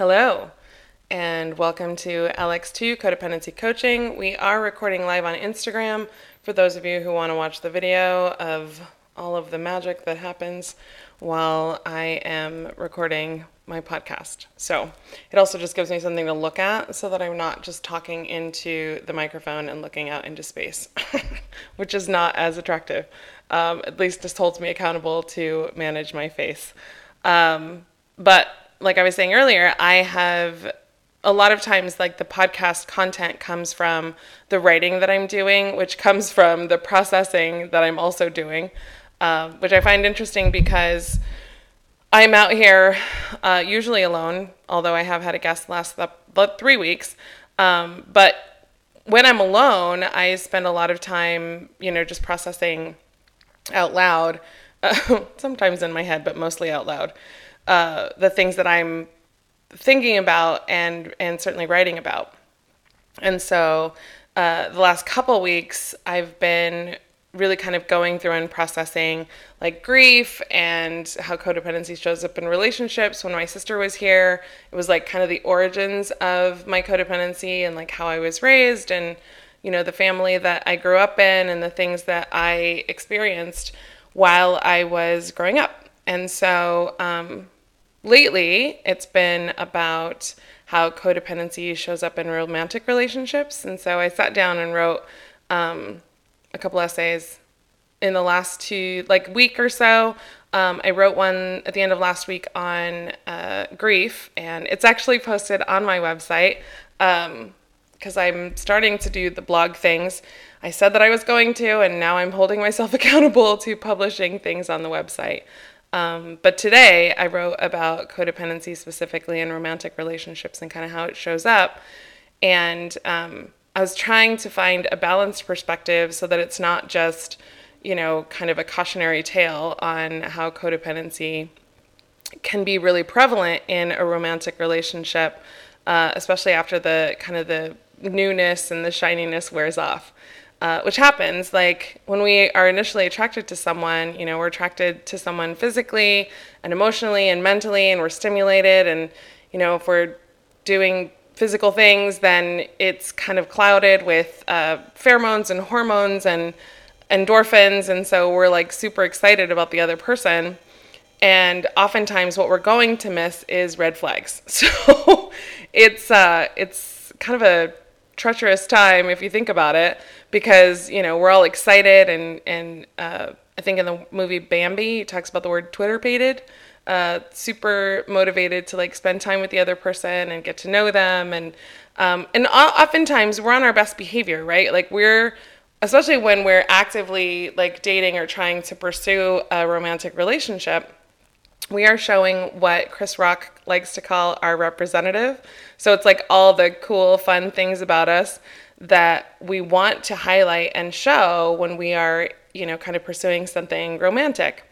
Hello, and welcome to LX2 Codependency Coaching. We are recording live on Instagram for those of you who want to watch the video of all of the magic that happens while I am recording my podcast. So it also just gives me something to look at so that I'm not just talking into the microphone and looking out into space, which is not as attractive. Um, at least just holds me accountable to manage my face. Um, but like I was saying earlier, I have a lot of times like the podcast content comes from the writing that I'm doing, which comes from the processing that I'm also doing, uh, which I find interesting because I'm out here uh, usually alone, although I have had a guest last the, three weeks. Um, but when I'm alone, I spend a lot of time, you know, just processing out loud, uh, sometimes in my head, but mostly out loud uh, the things that I'm thinking about and and certainly writing about. And so uh, the last couple weeks, I've been really kind of going through and processing like grief and how codependency shows up in relationships. When my sister was here, it was like kind of the origins of my codependency and like how I was raised and you know the family that I grew up in and the things that I experienced while I was growing up. And so um, lately it's been about how codependency shows up in romantic relationships. And so I sat down and wrote um, a couple essays in the last two, like week or so. Um, I wrote one at the end of last week on uh, grief, and it's actually posted on my website because um, I'm starting to do the blog things. I said that I was going to, and now I'm holding myself accountable to publishing things on the website. Um, but today I wrote about codependency specifically in romantic relationships and kind of how it shows up. And um, I was trying to find a balanced perspective so that it's not just, you know, kind of a cautionary tale on how codependency can be really prevalent in a romantic relationship, uh, especially after the kind of the newness and the shininess wears off uh, which happens like when we are initially attracted to someone you know we're attracted to someone physically and emotionally and mentally and we're stimulated and you know if we're doing physical things then it's kind of clouded with uh, pheromones and hormones and endorphins and so we're like super excited about the other person. And oftentimes what we're going to miss is red flags. So it's uh, it's kind of a treacherous time if you think about it because you know we're all excited and and uh, I think in the movie Bambi talks about the word twitterpated, uh, super motivated to like spend time with the other person and get to know them and um, and oftentimes we're on our best behavior right like we're especially when we're actively like dating or trying to pursue a romantic relationship we are showing what Chris Rock likes to call our representative. So it's like all the cool, fun things about us that we want to highlight and show when we are, you know, kind of pursuing something romantic.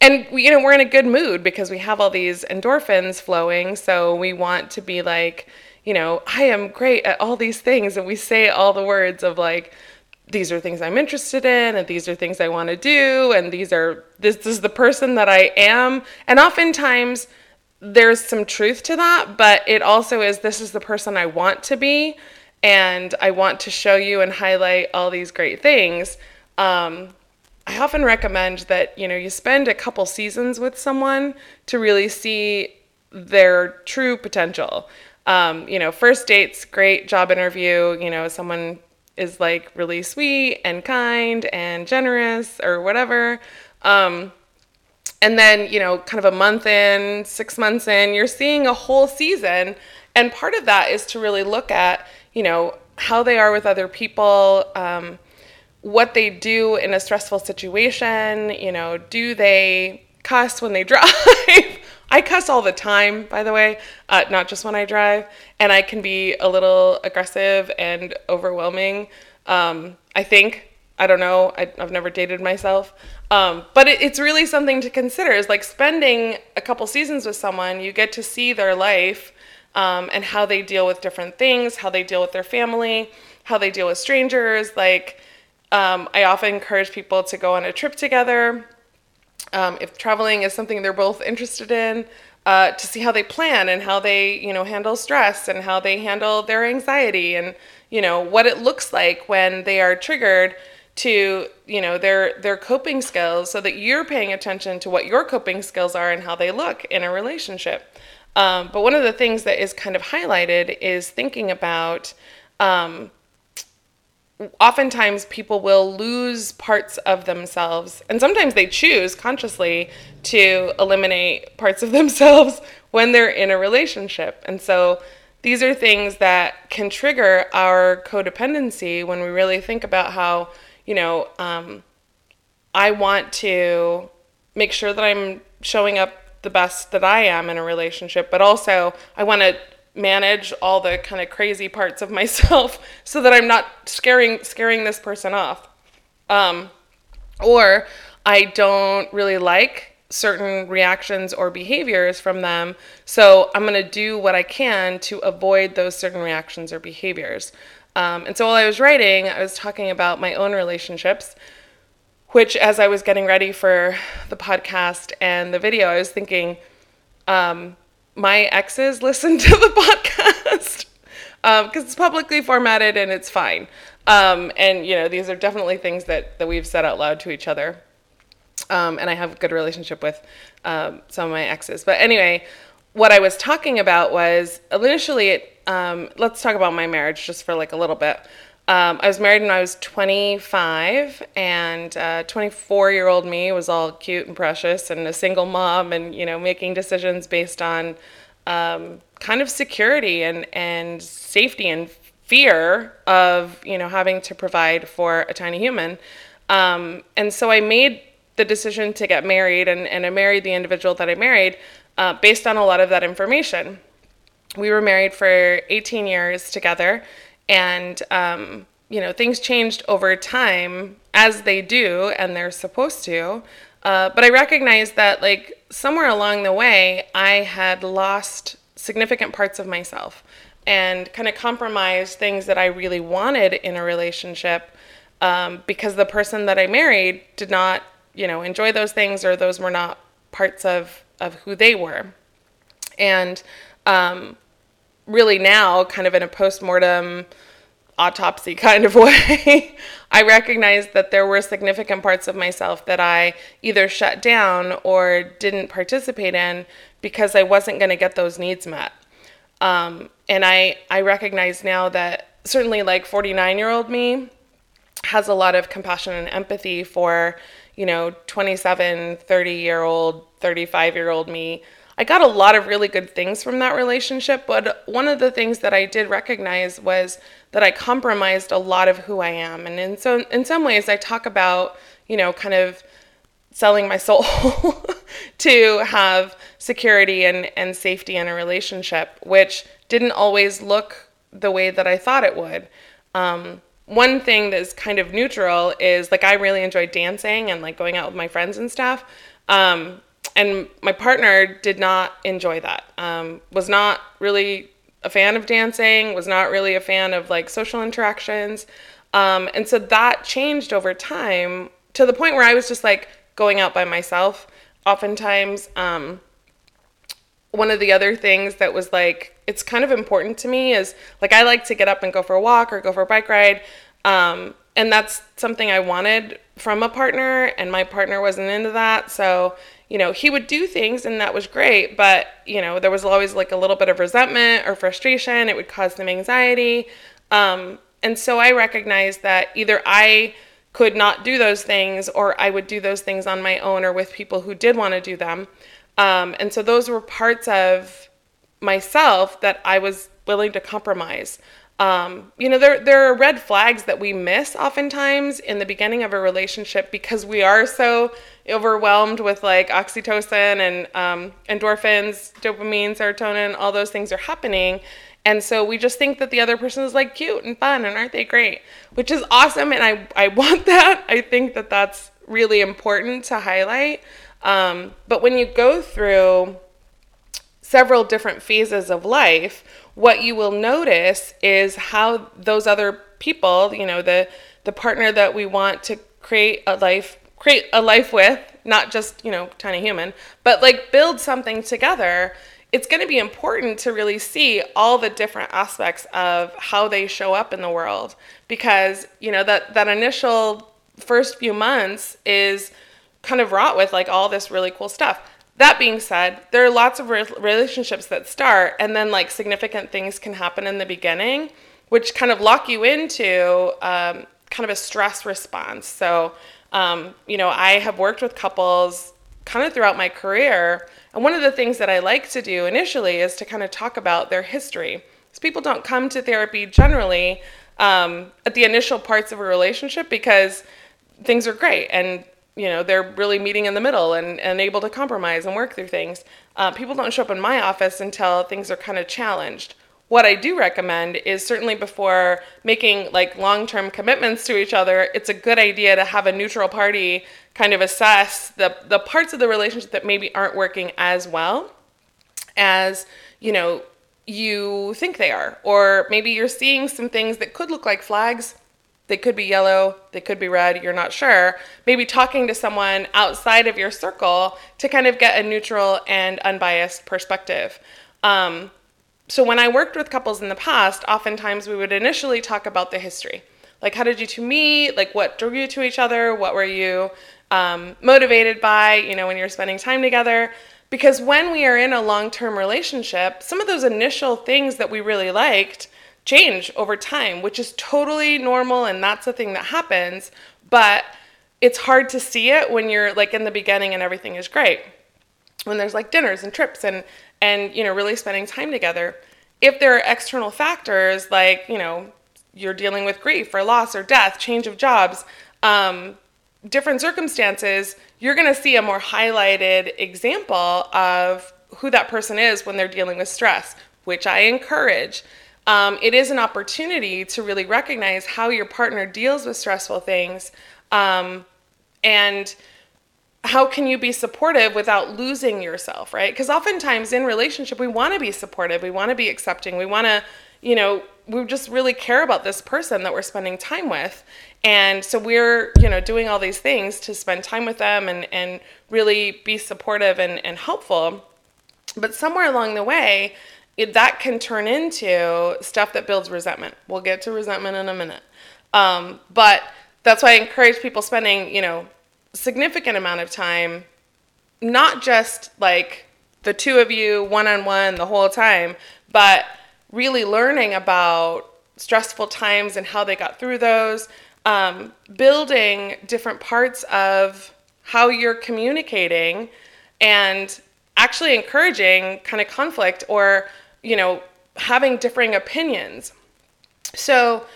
And we, you know, we're in a good mood because we have all these endorphins flowing, so we want to be like, you know, I am great at all these things and we say all the words of like these are things I'm interested in and these are things I want to do and these are this, this is the person that I am. And oftentimes there's some truth to that, but it also is this is the person I want to be and I want to show you and highlight all these great things. Um, I often recommend that you know you spend a couple seasons with someone to really see their true potential. Um, you know, first dates, great job interview. You know, someone is like really sweet and kind and generous or whatever. Um, and then, you know, kind of a month in, six months in, you're seeing a whole season. And part of that is to really look at, you know, how they are with other people, um, what they do in a stressful situation. You know, do they cuss when they drive? I cuss all the time, by the way, uh, not just when I drive, and I can be a little aggressive and overwhelming. Um, I think I don't know. I, have never dated myself, um, but it, it's really something to consider. Is like spending a couple seasons with someone, you get to see their life um, and how they deal with different things, how they deal with their family, how they deal with strangers. Like, um, I often encourage people to go on a trip together. Um, if traveling is something they're both interested in, uh, to see how they plan and how they, you know, handle stress and how they handle their anxiety and, you know, what it looks like when they are triggered to, you know, their their coping skills so that you're paying attention to what your coping skills are and how they look in a relationship. Um, but one of the things that is kind of highlighted is thinking about um, oftentimes people will lose parts of themselves and sometimes they choose consciously to eliminate parts of themselves when they're in a relationship. And so these are things that can trigger our codependency when we really think about how you know um, i want to make sure that i'm showing up the best that i am in a relationship but also i want to manage all the kind of crazy parts of myself so that I'm not scaring scaring this person off. Um, or I don't really like certain reactions or behaviors from them, so I'm going to do what I can to avoid those certain reactions or behaviors. Um, and so while I was writing, I was talking about my own relationships, which as I was getting ready for the podcast and the video, I was thinking, um, my exes listen to the podcast because um, it's publicly formatted and it's fine. Um, and you know, these are definitely things that that we've said out loud to each other. Um, and I have a good relationship with um, some of my exes. But anyway, what I was talking about was initially, it, um, let's talk about my marriage just for like a little bit. Um, I was married when I was 25, and 24 uh, year old me was all cute and precious, and a single mom, and you know, making decisions based on um, kind of security and and safety and fear of you know having to provide for a tiny human. Um, and so I made the decision to get married, and, and I married the individual that I married uh, based on a lot of that information. We were married for 18 years together and um, you know things changed over time as they do and they're supposed to. Uh, but i recognized that like somewhere along the way i had lost significant parts of myself and kind of compromised things that i really wanted in a relationship um, because the person that i married did not you know enjoy those things or those were not parts of of who they were. And um, really now, kind of in a post-mortem autopsy kind of way, I recognized that there were significant parts of myself that I either shut down or didn't participate in because I wasn't going to get those needs met. Um, and I, I recognize now that certainly like 49 year old me has a lot of compassion and empathy for, you know, 27, 30 year old, 35 year old me I got a lot of really good things from that relationship, but one of the things that I did recognize was that I compromised a lot of who I am. And in so in some ways I talk about, you know, kind of selling my soul to have security and, and safety in a relationship, which didn't always look the way that I thought it would. Um, one thing that's kind of neutral is like I really enjoy dancing and like going out with my friends and stuff. Um, and my partner did not enjoy that. Um, was not really a fan of dancing. Was not really a fan of like social interactions. Um, and so that changed over time to the point where I was just like going out by myself. Oftentimes, um, one of the other things that was like it's kind of important to me is like I like to get up and go for a walk or go for a bike ride. Um, and that's something I wanted from a partner, and my partner wasn't into that. So you know, he would do things and that was great, but, you know, there was always like a little bit of resentment or frustration. It would cause them anxiety. Um, and so I recognized that either I could not do those things or I would do those things on my own or with people who did want to do them. Um, and so those were parts of myself that I was willing to compromise. Um, you know, there there are red flags that we miss oftentimes in the beginning of a relationship because we are so overwhelmed with like oxytocin and um, endorphins, dopamine, serotonin, all those things are happening. And so we just think that the other person is like cute and fun and aren't they great, which is awesome. And I, I want that. I think that that's really important to highlight. Um, but when you go through several different phases of life, what you will notice is how those other people, you know, the the partner that we want to create a life create a life with, not just, you know, tiny human, but like build something together, it's going to be important to really see all the different aspects of how they show up in the world because, you know, that that initial first few months is kind of wrought with like all this really cool stuff. That being said, there are lots of re- relationships that start and then like significant things can happen in the beginning, which kind of lock you into um, kind of a stress response. So, um, you know, I have worked with couples kind of throughout my career. And one of the things that I like to do initially is to kind of talk about their history. Because people don't come to therapy generally um, at the initial parts of a relationship because things are great and you know they're really meeting in the middle and, and able to compromise and work through things. Uh, people don't show up in my office until things are kind of challenged. What i do recommend is certainly before making like long-term commitments to each other it's a good idea to have a neutral party kind of assess the, the parts of the relationship that maybe aren't working as well as you know you think they are. Or maybe you're seeing some things that could look like flags they could be yellow, they could be red, you're not sure. Maybe talking to someone outside of your circle to kind of get a neutral and unbiased perspective. Um, so, when I worked with couples in the past, oftentimes we would initially talk about the history. Like, how did you two meet? Like, what drew you to each other? What were you um, motivated by, you know, when you're spending time together? Because when we are in a long term relationship, some of those initial things that we really liked change over time, which is totally normal and that's a thing that happens, but it's hard to see it when you're like in the beginning and everything is great. When there's like dinners and trips and and you know really spending time together. If there are external factors like, you know, you're dealing with grief or loss or death, change of jobs, um, different circumstances, you're going to see a more highlighted example of who that person is when they're dealing with stress, which I encourage um, it is an opportunity to really recognize how your partner deals with stressful things um, and how can you be supportive without losing yourself right? Because oftentimes in relationship we want to be supportive we want to be accepting we want to you know we just really care about this person that we're spending time with. And so we're you know doing all these things to spend time with them and and really be supportive and, and helpful. But somewhere along the way it, that can turn into stuff that builds resentment. We'll get to resentment in a minute. Um, but that's why I encourage people spending, you know, significant amount of time, not just like the two of you one on one the whole time, but really learning about stressful times and how they got through those, um, building different parts of how you're communicating and actually encouraging kind of conflict or you know, having differing opinions. So,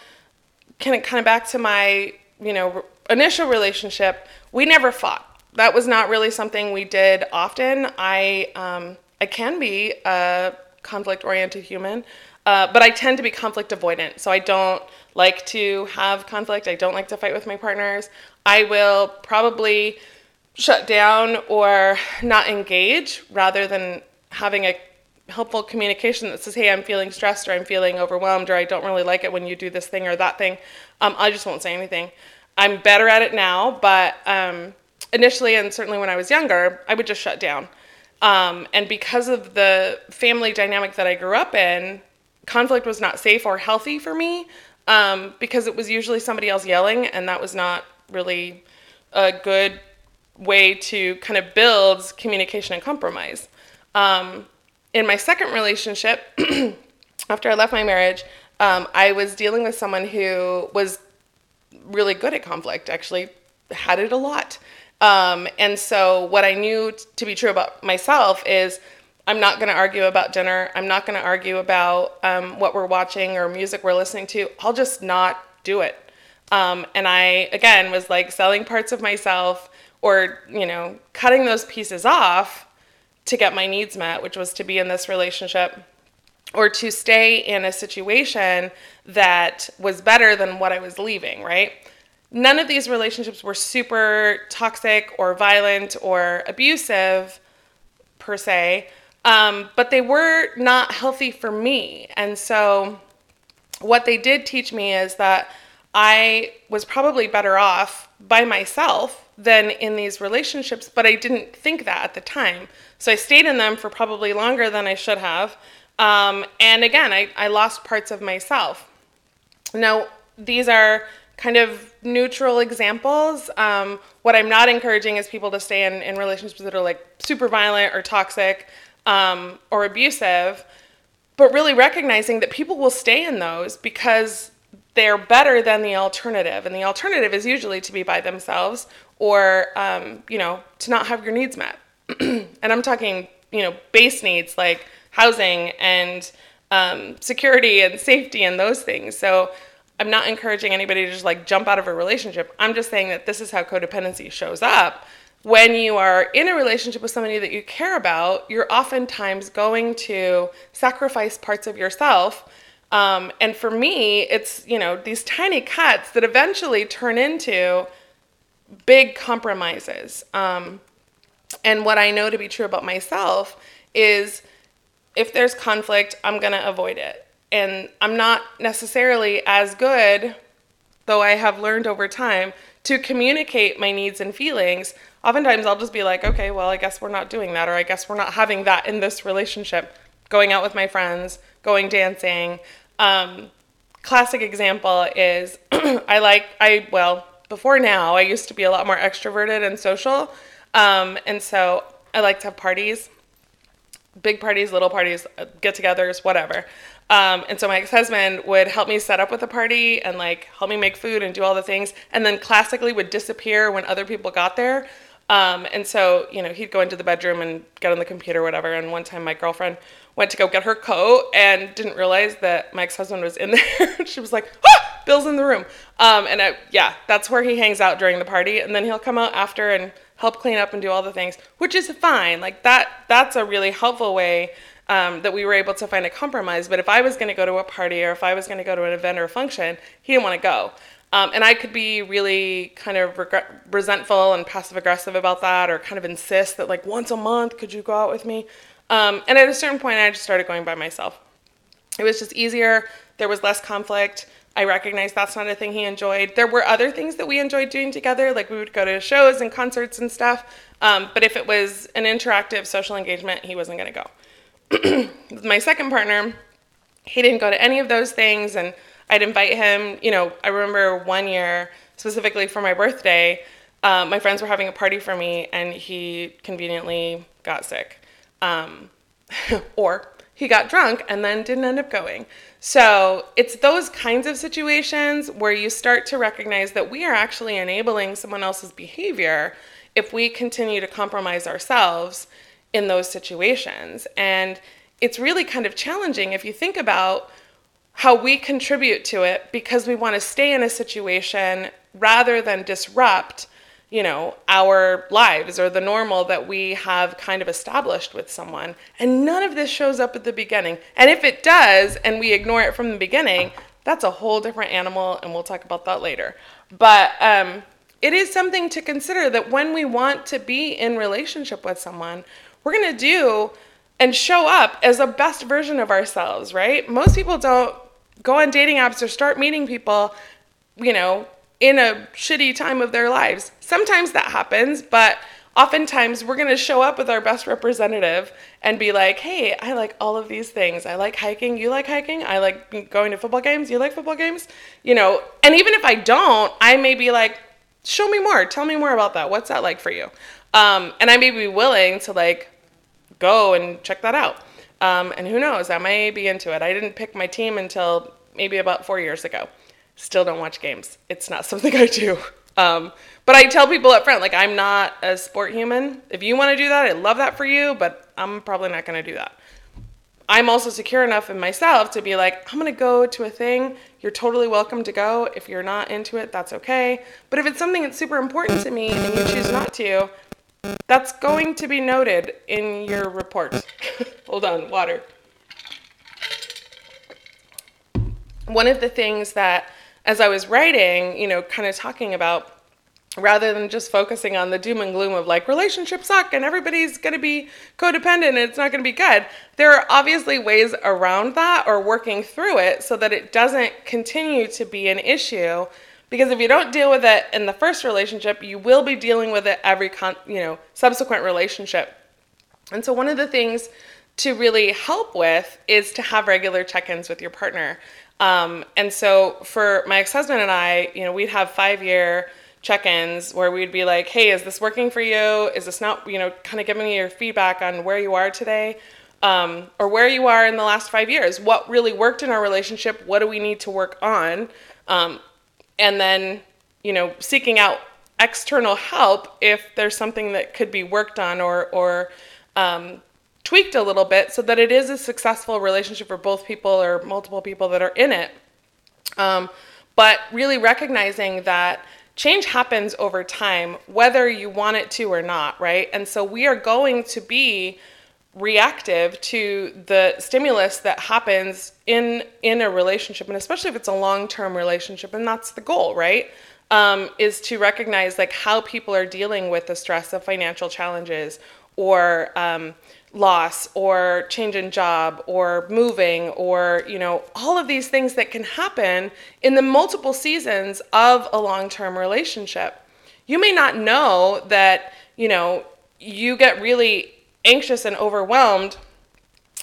kind of kind of back to my, you know, initial relationship, we never fought. That was not really something we did often. I um, I can be a conflict oriented human, uh, but I tend to be conflict avoidant. So I don't like to have conflict. I don't like to fight with my partners. I will probably shut down or not engage rather than having a helpful communication that says, hey, I'm feeling stressed or I'm feeling overwhelmed or I don't really like it when you do this thing or that thing, um, I just won't say anything. I'm better at it now, but um, initially and certainly when I was younger, I would just shut down. Um, and because of the family dynamic that I grew up in, conflict was not safe or healthy for me um, because it was usually somebody else yelling, and that was not really a good way to kind of build communication and compromise. Um, in my second relationship, after I left my marriage, um, I was dealing with someone who was really good at conflict, actually, had it a lot. Um, and so, what I knew t- to be true about myself is I'm not going to argue about dinner. I'm not going to argue about um, what we're watching or music we're listening to. I'll just not do it. Um, and I, again, was like selling parts of myself or, you know, cutting those pieces off to get my needs met, which was to be in this relationship or to stay in a situation that was better than what I was leaving, right? None of these relationships were super toxic or violent or abusive per se, um, but they were not healthy for me. And so, what they did teach me is that I was probably better off by myself than in these relationships, but I didn't think that at the time. So I stayed in them for probably longer than I should have. Um, and again, I, I lost parts of myself. Now, these are kind of neutral examples. Um, what I'm not encouraging is people to stay in, in relationships that are like super violent or toxic um, or abusive, but really recognizing that people will stay in those because they're better than the alternative. And the alternative is usually to be by themselves or, um, you know, to not have your needs met. and I'm talking, you know, base needs like housing and um, security and safety and those things. So I'm not encouraging anybody to just like jump out of a relationship. I'm just saying that this is how codependency shows up. When you are in a relationship with somebody that you care about, you're oftentimes going to sacrifice parts of yourself um, and for me, it's, you know, these tiny cuts that eventually turn into big compromises. Um, and what I know to be true about myself is if there's conflict, I'm going to avoid it. And I'm not necessarily as good, though I have learned over time, to communicate my needs and feelings. Oftentimes I'll just be like, okay, well, I guess we're not doing that, or I guess we're not having that in this relationship. Going out with my friends, going dancing, um, classic example is I like I well before now I used to be a lot more extroverted and social, um, and so I like to have parties, big parties, little parties, uh, get-togethers, whatever. Um, and so my ex-husband would help me set up with a party and like help me make food and do all the things, and then classically would disappear when other people got there. Um, and so, you know, he'd go into the bedroom and get on the computer, or whatever. And one time, my girlfriend went to go get her coat and didn't realize that my ex-husband was in there. she was like, ah, Bill's in the room. Um, and I, yeah, that's where he hangs out during the party. And then he'll come out after and help clean up and do all the things, which is fine. Like that, that's a really helpful way um, that we were able to find a compromise. But if I was going to go to a party or if I was going to go to an event or a function, he didn't want to go. Um, and I could be really kind of regret- resentful and passive aggressive about that, or kind of insist that, like, once a month, could you go out with me? Um, and at a certain point, I just started going by myself. It was just easier. There was less conflict. I recognized that's not a thing he enjoyed. There were other things that we enjoyed doing together, like we would go to shows and concerts and stuff. Um, but if it was an interactive social engagement, he wasn't going to go. My second partner, he didn't go to any of those things, and I'd invite him. You know, I remember one year specifically for my birthday, um, my friends were having a party for me, and he conveniently got sick. Um, or he got drunk and then didn't end up going. So it's those kinds of situations where you start to recognize that we are actually enabling someone else's behavior if we continue to compromise ourselves in those situations. And it's really kind of challenging if you think about how we contribute to it because we want to stay in a situation rather than disrupt you know, our lives or the normal that we have kind of established with someone. And none of this shows up at the beginning. And if it does and we ignore it from the beginning, that's a whole different animal, and we'll talk about that later. But um, it is something to consider that when we want to be in relationship with someone, we're going to do and show up as the best version of ourselves, right? Most people don't go on dating apps or start meeting people, you know, in a shitty time of their lives. Sometimes that happens, but oftentimes we're going to show up with our best representative and be like, hey, I like all of these things. I like hiking. You like hiking. I like going to football games. You like football games. You know, and even if I don't, I may be like, show me more. Tell me more about that. What's that like for you? Um, and I may be willing to like go and check that out. Um, and who knows, I may be into it. I didn't pick my team until maybe about four years ago. Still don't watch games. It's not something I do. Um, but I tell people up front, like, I'm not a sport human. If you want to do that, I love that for you, but I'm probably not going to do that. I'm also secure enough in myself to be like, I'm going to go to a thing. You're totally welcome to go. If you're not into it, that's okay. But if it's something that's super important to me and you choose not to, that's going to be noted in your report. Hold on, water. One of the things that as I was writing, you know, kind of talking about rather than just focusing on the doom and gloom of like relationships suck and everybody's going to be codependent and it's not going to be good. There are obviously ways around that or working through it so that it doesn't continue to be an issue. Because if you don't deal with it in the first relationship, you will be dealing with it every con- you know subsequent relationship. And so one of the things to really help with is to have regular check-ins with your partner. Um, and so for my ex-husband and I, you know, we'd have five-year check-ins where we'd be like, "Hey, is this working for you? Is this not? You know, kind of giving me your feedback on where you are today." Um, or where you are in the last five years. What really worked in our relationship? What do we need to work on? Um, and then, you know, seeking out external help if there's something that could be worked on or or um, tweaked a little bit so that it is a successful relationship for both people or multiple people that are in it. Um, but really recognizing that change happens over time, whether you want it to or not, right? And so we are going to be reactive to the stimulus that happens in in a relationship and especially if it's a long-term relationship and that's the goal right? Um, is to recognize like how people are dealing with the stress of financial challenges or um, loss or change in job or moving or you know all of these things that can happen in the multiple seasons of a long-term relationship. You may not know that you know you get really anxious and overwhelmed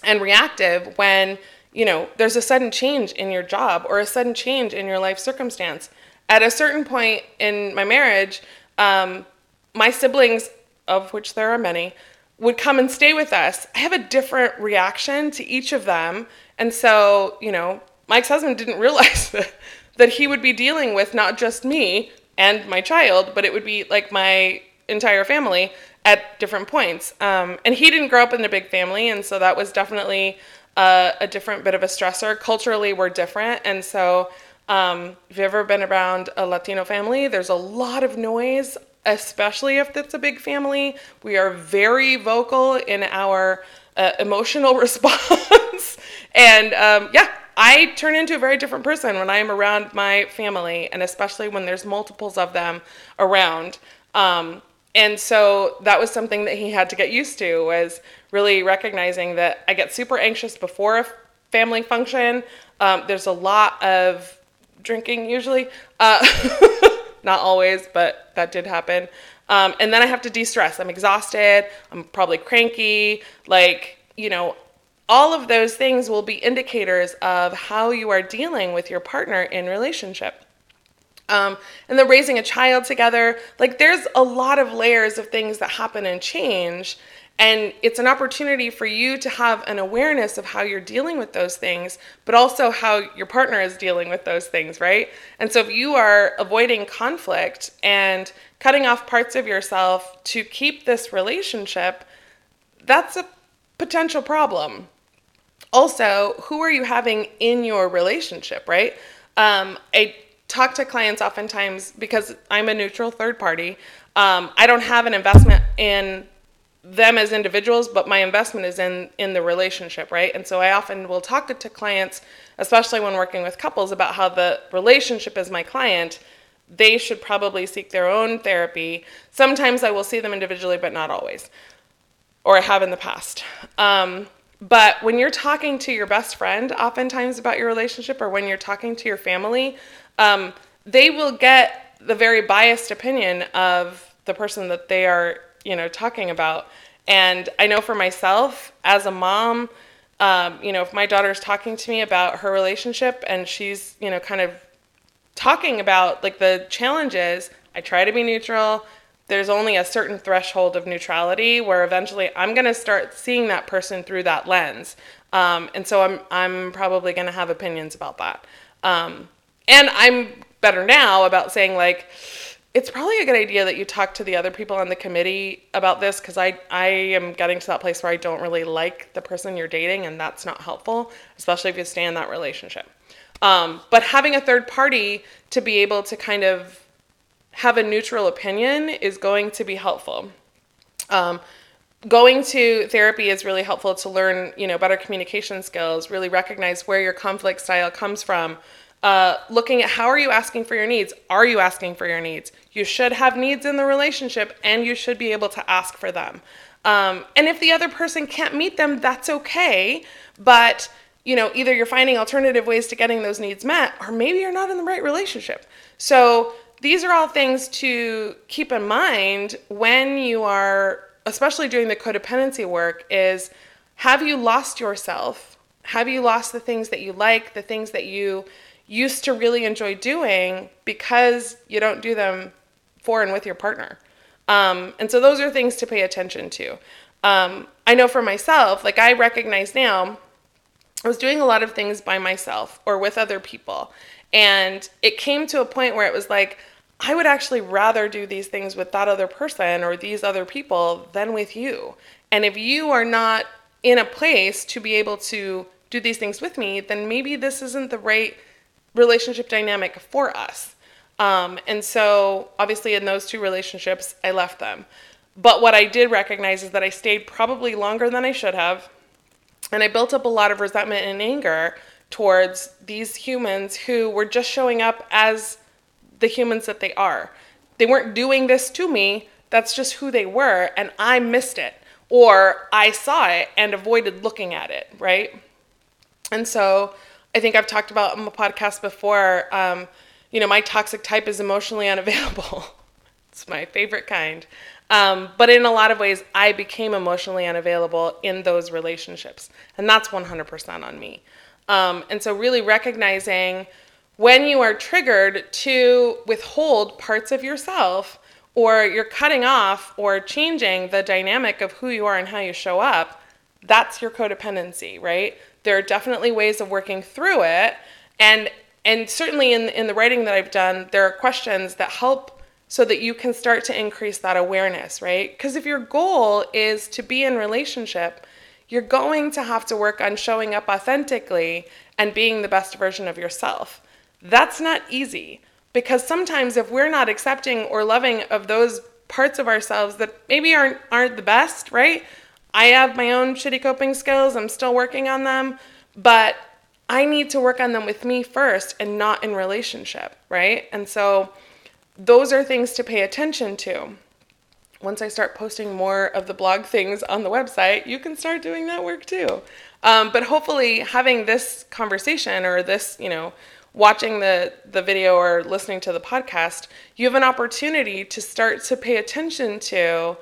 and reactive when you know there's a sudden change in your job or a sudden change in your life circumstance. At a certain point in my marriage um, my siblings of which there are many would come and stay with us. I have a different reaction to each of them. And so you know my ex-husband didn't realize that, that he would be dealing with not just me and my child but it would be like my entire family at different points. Um, and he didn't grow up in a big family, and so that was definitely uh, a different bit of a stressor. Culturally, we're different, and so um, if you've ever been around a Latino family, there's a lot of noise, especially if it's a big family. We are very vocal in our uh, emotional response, and um, yeah. I turn into a very different person when I am around my family, and especially when there's multiples of them around. Um, and so that was something that he had to get used to was really recognizing that I get super anxious before a family function. Um, there's a lot of drinking usually, uh, not always, but that did happen. Um, and then I have to de-stress. I'm exhausted. I'm probably cranky. Like you know, all of those things will be indicators of how you are dealing with your partner in relationship. Um, and then raising a child together, like there's a lot of layers of things that happen and change. And it's an opportunity for you to have an awareness of how you're dealing with those things, but also how your partner is dealing with those things, right? And so if you are avoiding conflict and cutting off parts of yourself to keep this relationship, that's a potential problem. Also, who are you having in your relationship, right? Um, I talk to clients oftentimes because I'm a neutral third party. Um, I don't have an investment in them as individuals, but my investment is in in the relationship, right? And so I often will talk to clients, especially when working with couples, about how the relationship is my client. They should probably seek their own therapy. Sometimes I will see them individually, but not always, or I have in the past. Um, but when you're talking to your best friend, oftentimes about your relationship, or when you're talking to your family, um, they will get the very biased opinion of the person that they are, you know, talking about. And I know for myself, as a mom, um, you know, if my daughter's talking to me about her relationship and she's, you know, kind of talking about like the challenges, I try to be neutral. There's only a certain threshold of neutrality where eventually I'm going to start seeing that person through that lens. Um, and so I'm, I'm probably going to have opinions about that. Um, and I'm better now about saying like it's probably a good idea that you talk to the other people on the committee about this because I, I am getting to that place where I don't really like the person you're dating, and that's not helpful, especially if you stay in that relationship. Um, but having a third party to be able to kind of have a neutral opinion is going to be helpful. Um, going to therapy is really helpful to learn, you know, better communication skills, really recognize where your conflict style comes from, uh, looking at how are you asking for your needs are you asking for your needs you should have needs in the relationship and you should be able to ask for them um, and if the other person can't meet them that's okay but you know, either you're finding alternative ways to getting those needs met, or maybe you're not in the right relationship. So these are all things to keep in mind when you are, especially doing the codependency work, is have you lost yourself? Have you lost the things that you like, the things that you used to really enjoy doing because you don't do them for and with your partner? Um, and so those are things to pay attention to. Um, I know for myself, like I recognize now, I was doing a lot of things by myself or with other people. And it came to a point where it was like, I would actually rather do these things with that other person or these other people than with you. And if you are not in a place to be able to do these things with me, then maybe this isn't the right relationship dynamic for us. Um, and so, obviously, in those two relationships, I left them. But what I did recognize is that I stayed probably longer than I should have. And I built up a lot of resentment and anger towards these humans who were just showing up as the humans that they are. They weren't doing this to me, that's just who they were, and I missed it. Or I saw it and avoided looking at it, right? And so I think I've talked about on the podcast before. Um, you know, my toxic type is emotionally unavailable. it's my favorite kind. Um, but in a lot of ways, I became emotionally unavailable in those relationships. And that's 100% on me. Um, and so, really recognizing when you are triggered to withhold parts of yourself, or you're cutting off or changing the dynamic of who you are and how you show up, that's your codependency, right? There are definitely ways of working through it. And and certainly in in the writing that I've done, there are questions that help so that you can start to increase that awareness, right? Because if your goal is to be in relationship, you're going to have to work on showing up authentically and being the best version of yourself. That's not easy because sometimes if we're not accepting or loving of those parts of ourselves that maybe aren't aren't the best, right? I have my own shitty coping skills. I'm still working on them, but I need to work on them with me first and not in relationship, right? And so those are things to pay attention to. Once I start posting more of the blog things on the website, you can start doing that work too. Um, but hopefully, having this conversation or this, you know, watching the, the video or listening to the podcast, you have an opportunity to start to pay attention to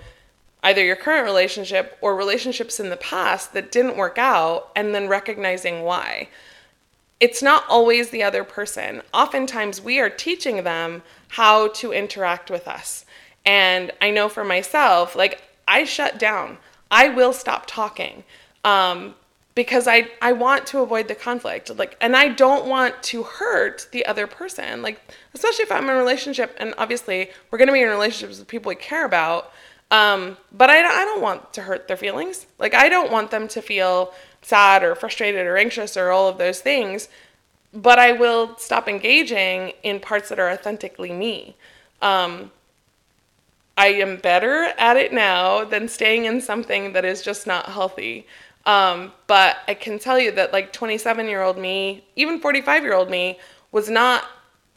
either your current relationship or relationships in the past that didn't work out and then recognizing why it's not always the other person. Oftentimes, we are teaching them how to interact with us. And I know for myself, like, I shut down. I will stop talking um, because I, I want to avoid the conflict. Like, and I don't want to hurt the other person. Like, especially if I'm in a relationship, and obviously, we're going to be in relationships with people we care about. Um, but I, I don't want to hurt their feelings. Like, I don't want them to feel sad or frustrated or anxious or all of those things. But I will stop engaging in parts that are authentically me. Um, I am better at it now than staying in something that is just not healthy. Um, but I can tell you that, like 27 year old me, even 45 year old me, was not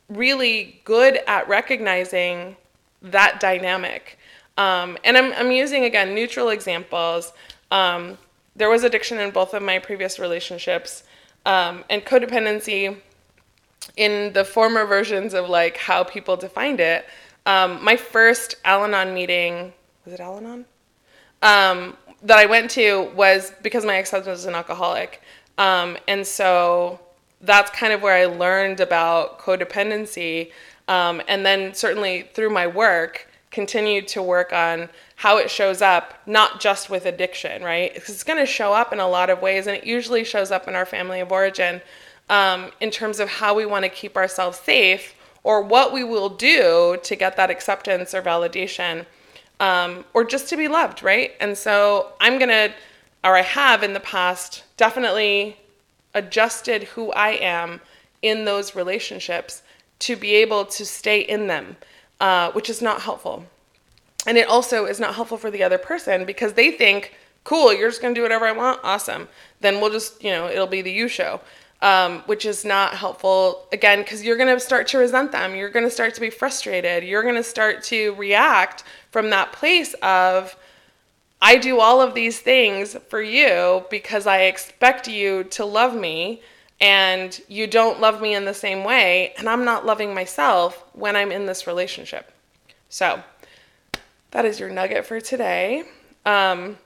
really good at recognizing that dynamic. Um, and I'm, I'm using, again, neutral examples. Um, there was addiction in both of my previous relationships um, and codependency in the former versions of like how people defined it. Um, my first al-anon meeting was it al-anon? Um, that i went to was because my ex-husband was an alcoholic. Um, and so that's kind of where i learned about codependency. Um, and then certainly through my work continued to work on how it shows up, not just with addiction, right? Because it's going to show up in a lot of ways, and it usually shows up in our family of origin um, in terms of how we want to keep ourselves safe or what we will do to get that acceptance or validation um, or just to be loved, right? And so I'm going to, or I have in the past, definitely adjusted who I am in those relationships to be able to stay in them, uh, which is not helpful. And it also is not helpful for the other person because they think, cool, you're just going to do whatever I want. Awesome. Then we'll just, you know, it'll be the you show, um, which is not helpful, again, because you're going to start to resent them. You're going to start to be frustrated. You're going to start to react from that place of, I do all of these things for you because I expect you to love me and you don't love me in the same way and I'm not loving myself when I'm in this relationship. So, that is your nugget for today. Um,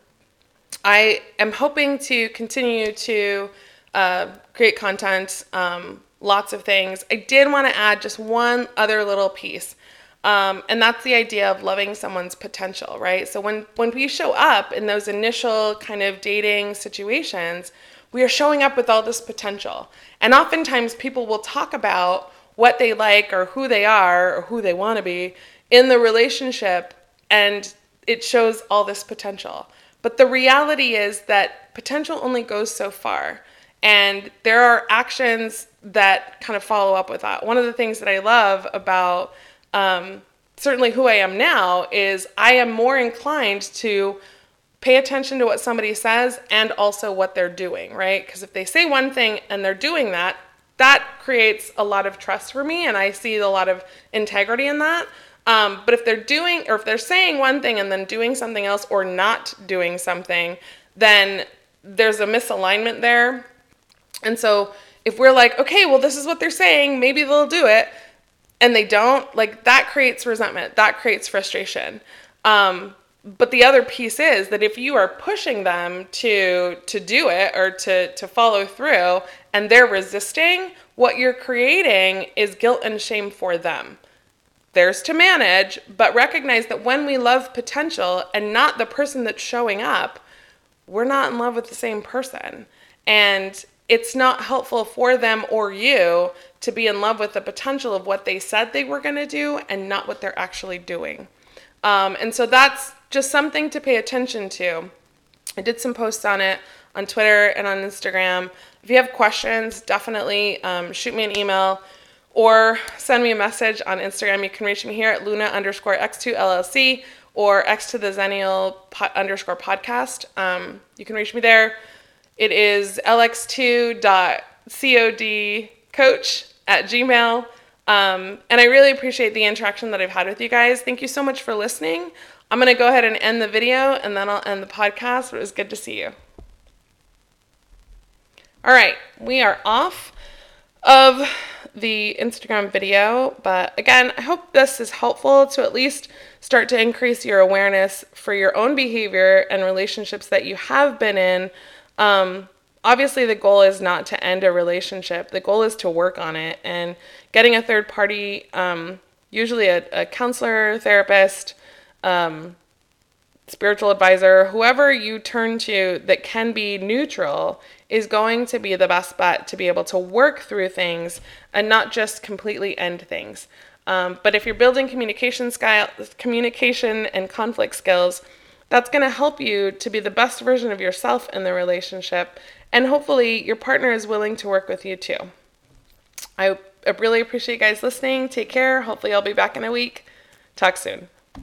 I am hoping to continue to uh, create content, um, lots of things. I did want to add just one other little piece. Um, and that's the idea of loving someone's potential, right? So when when we show up in those initial kind of dating situations, we are showing up with all this potential. And oftentimes people will talk about what they like or who they are or who they want to be in the relationship and it shows all this potential. But the reality is that potential only goes so far. And there are actions that kind of follow up with that. One of the things that I love about um, certainly who I am now is I am more inclined to pay attention to what somebody says and also what they're doing, right? Because if they say one thing and they're doing that, that creates a lot of trust for me, and I see a lot of integrity in that. Um, but if they're doing, or if they're saying one thing and then doing something else, or not doing something, then there's a misalignment there. And so if we're like, okay, well, this is what they're saying, maybe they'll do it, and they don't, like that creates resentment, that creates frustration. Um, but the other piece is that if you are pushing them to to do it or to to follow through and they're resisting what you're creating is guilt and shame for them. There's to manage but recognize that when we love potential and not the person that's showing up we're not in love with the same person. And it's not helpful for them or you to be in love with the potential of what they said they were going to do and not what they're actually doing. Um, and so that's just something to pay attention to. I did some posts on it on Twitter and on Instagram. If you have questions, definitely um, shoot me an email or send me a message on Instagram. You can reach me here at Luna underscore X2 LLC or X to the Zenial po- underscore podcast. Um, you can reach me there. It is lx2.codcoach at gmail. Um, and I really appreciate the interaction that I've had with you guys. Thank you so much for listening. I'm going to go ahead and end the video and then I'll end the podcast, but it was good to see you. All right, we are off of the Instagram video, but again, I hope this is helpful to at least start to increase your awareness for your own behavior and relationships that you have been in. Um, obviously, the goal is not to end a relationship, the goal is to work on it. And getting a third party, um, usually a, a counselor, therapist, um, spiritual advisor, whoever you turn to that can be neutral is going to be the best bet to be able to work through things and not just completely end things. Um, but if you're building communication style, communication and conflict skills, that's going to help you to be the best version of yourself in the relationship, and hopefully your partner is willing to work with you too. I really appreciate you guys listening. Take care. Hopefully, I'll be back in a week. Talk soon.